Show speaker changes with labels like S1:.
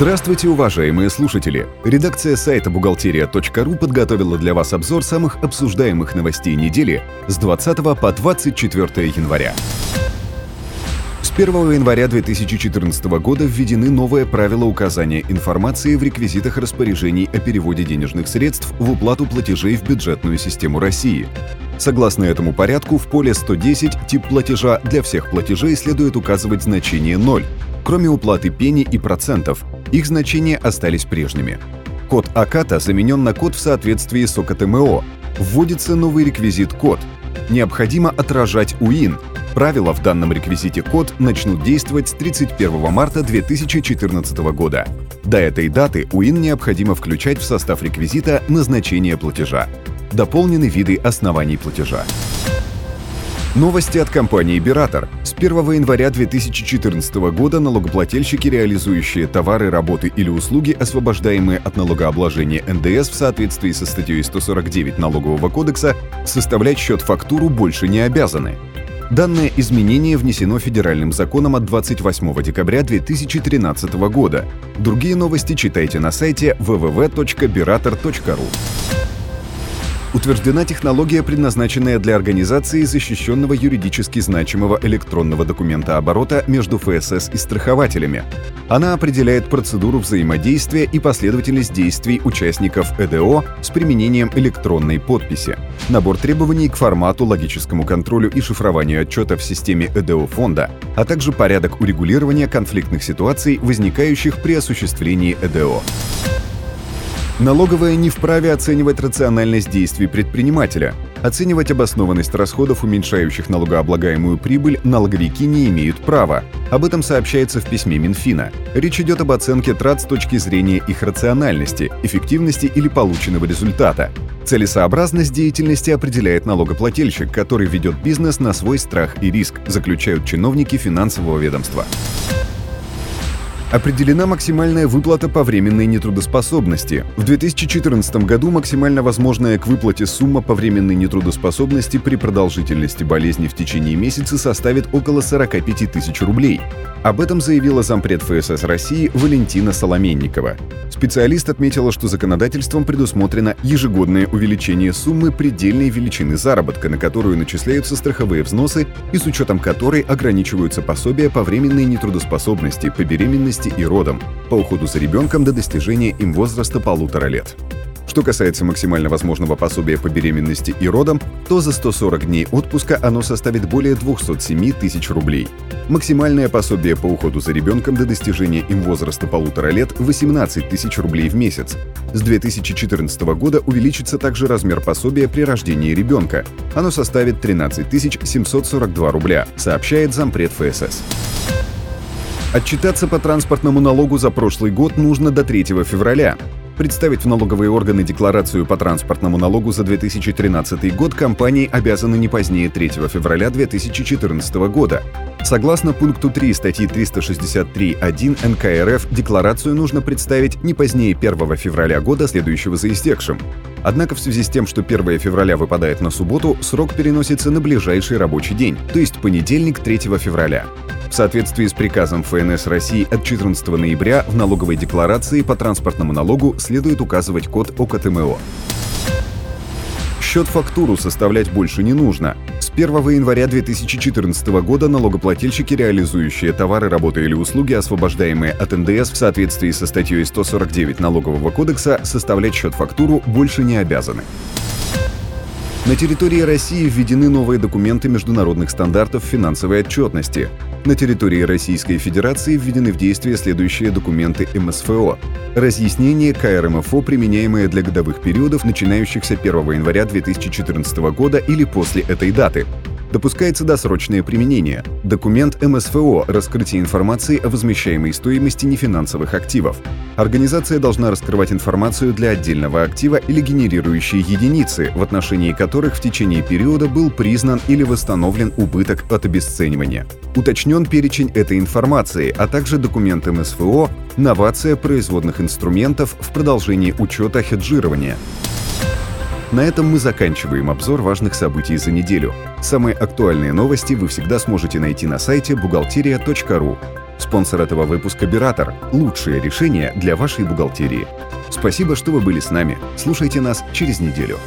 S1: Здравствуйте, уважаемые слушатели! Редакция сайта «Бухгалтерия.ру» подготовила для вас обзор самых обсуждаемых новостей недели с 20 по 24 января. С 1 января 2014 года введены новые правила указания информации в реквизитах распоряжений о переводе денежных средств в уплату платежей в бюджетную систему России. Согласно этому порядку, в поле 110 тип платежа для всех платежей следует указывать значение 0, кроме уплаты пени и процентов – их значения остались прежними. Код АКАТа заменен на код в соответствии с ОКТМО. Вводится новый реквизит код. Необходимо отражать УИН. Правила в данном реквизите код начнут действовать с 31 марта 2014 года. До этой даты УИН необходимо включать в состав реквизита назначение платежа. Дополнены виды оснований платежа. Новости от компании «Биратор». С 1 января 2014 года налогоплательщики, реализующие товары, работы или услуги, освобождаемые от налогообложения НДС в соответствии со статьей 149 Налогового кодекса, составлять счет-фактуру больше не обязаны. Данное изменение внесено федеральным законом от 28 декабря 2013 года. Другие новости читайте на сайте www.birator.ru. Утверждена технология, предназначенная для организации защищенного юридически значимого электронного документа оборота между ФСС и страхователями. Она определяет процедуру взаимодействия и последовательность действий участников ЭДО с применением электронной подписи. Набор требований к формату, логическому контролю и шифрованию отчета в системе ЭДО фонда, а также порядок урегулирования конфликтных ситуаций, возникающих при осуществлении ЭДО. Налоговая не вправе оценивать рациональность действий предпринимателя. Оценивать обоснованность расходов, уменьшающих налогооблагаемую прибыль, налоговики не имеют права. Об этом сообщается в письме Минфина. Речь идет об оценке трат с точки зрения их рациональности, эффективности или полученного результата. Целесообразность деятельности определяет налогоплательщик, который ведет бизнес на свой страх и риск, заключают чиновники финансового ведомства. Определена максимальная выплата по временной нетрудоспособности. В 2014 году максимально возможная к выплате сумма по временной нетрудоспособности при продолжительности болезни в течение месяца составит около 45 тысяч рублей. Об этом заявила зампред ФСС России Валентина Соломенникова. Специалист отметила, что законодательством предусмотрено ежегодное увеличение суммы предельной величины заработка, на которую начисляются страховые взносы и с учетом которой ограничиваются пособия по временной нетрудоспособности, по беременности и родам, по уходу за ребенком до достижения им возраста полутора лет. Что касается максимально возможного пособия по беременности и родам, то за 140 дней отпуска оно составит более 207 тысяч рублей. Максимальное пособие по уходу за ребенком до достижения им возраста полутора лет – 18 тысяч рублей в месяц. С 2014 года увеличится также размер пособия при рождении ребенка. Оно составит 13 742 рубля, сообщает зампред ФСС. Отчитаться по транспортному налогу за прошлый год нужно до 3 февраля. Представить в налоговые органы декларацию по транспортному налогу за 2013 год компании обязаны не позднее 3 февраля 2014 года. Согласно пункту 3 статьи 363.1 НК РФ, декларацию нужно представить не позднее 1 февраля года, следующего за истекшим. Однако в связи с тем, что 1 февраля выпадает на субботу, срок переносится на ближайший рабочий день, то есть понедельник 3 февраля. В соответствии с приказом ФНС России от 14 ноября в налоговой декларации по транспортному налогу следует указывать код ОКТМО. Счет-фактуру составлять больше не нужно. С 1 января 2014 года налогоплательщики, реализующие товары, работы или услуги, освобождаемые от НДС в соответствии со статьей 149 Налогового кодекса, составлять счет-фактуру больше не обязаны. На территории России введены новые документы международных стандартов финансовой отчетности. На территории Российской Федерации введены в действие следующие документы МСФО. Разъяснение КРМФО, применяемое для годовых периодов, начинающихся 1 января 2014 года или после этой даты. Допускается досрочное применение. Документ МСФО – раскрытие информации о возмещаемой стоимости нефинансовых активов. Организация должна раскрывать информацию для отдельного актива или генерирующей единицы, в отношении которых в течение периода был признан или восстановлен убыток от обесценивания. Уточнен перечень этой информации, а также документ МСФО «Новация производных инструментов в продолжении учета хеджирования». На этом мы заканчиваем обзор важных событий за неделю. Самые актуальные новости вы всегда сможете найти на сайте бухгалтерия.ру Спонсор этого выпуска «Биратор» – лучшее решение для вашей бухгалтерии. Спасибо, что вы были с нами. Слушайте нас через неделю.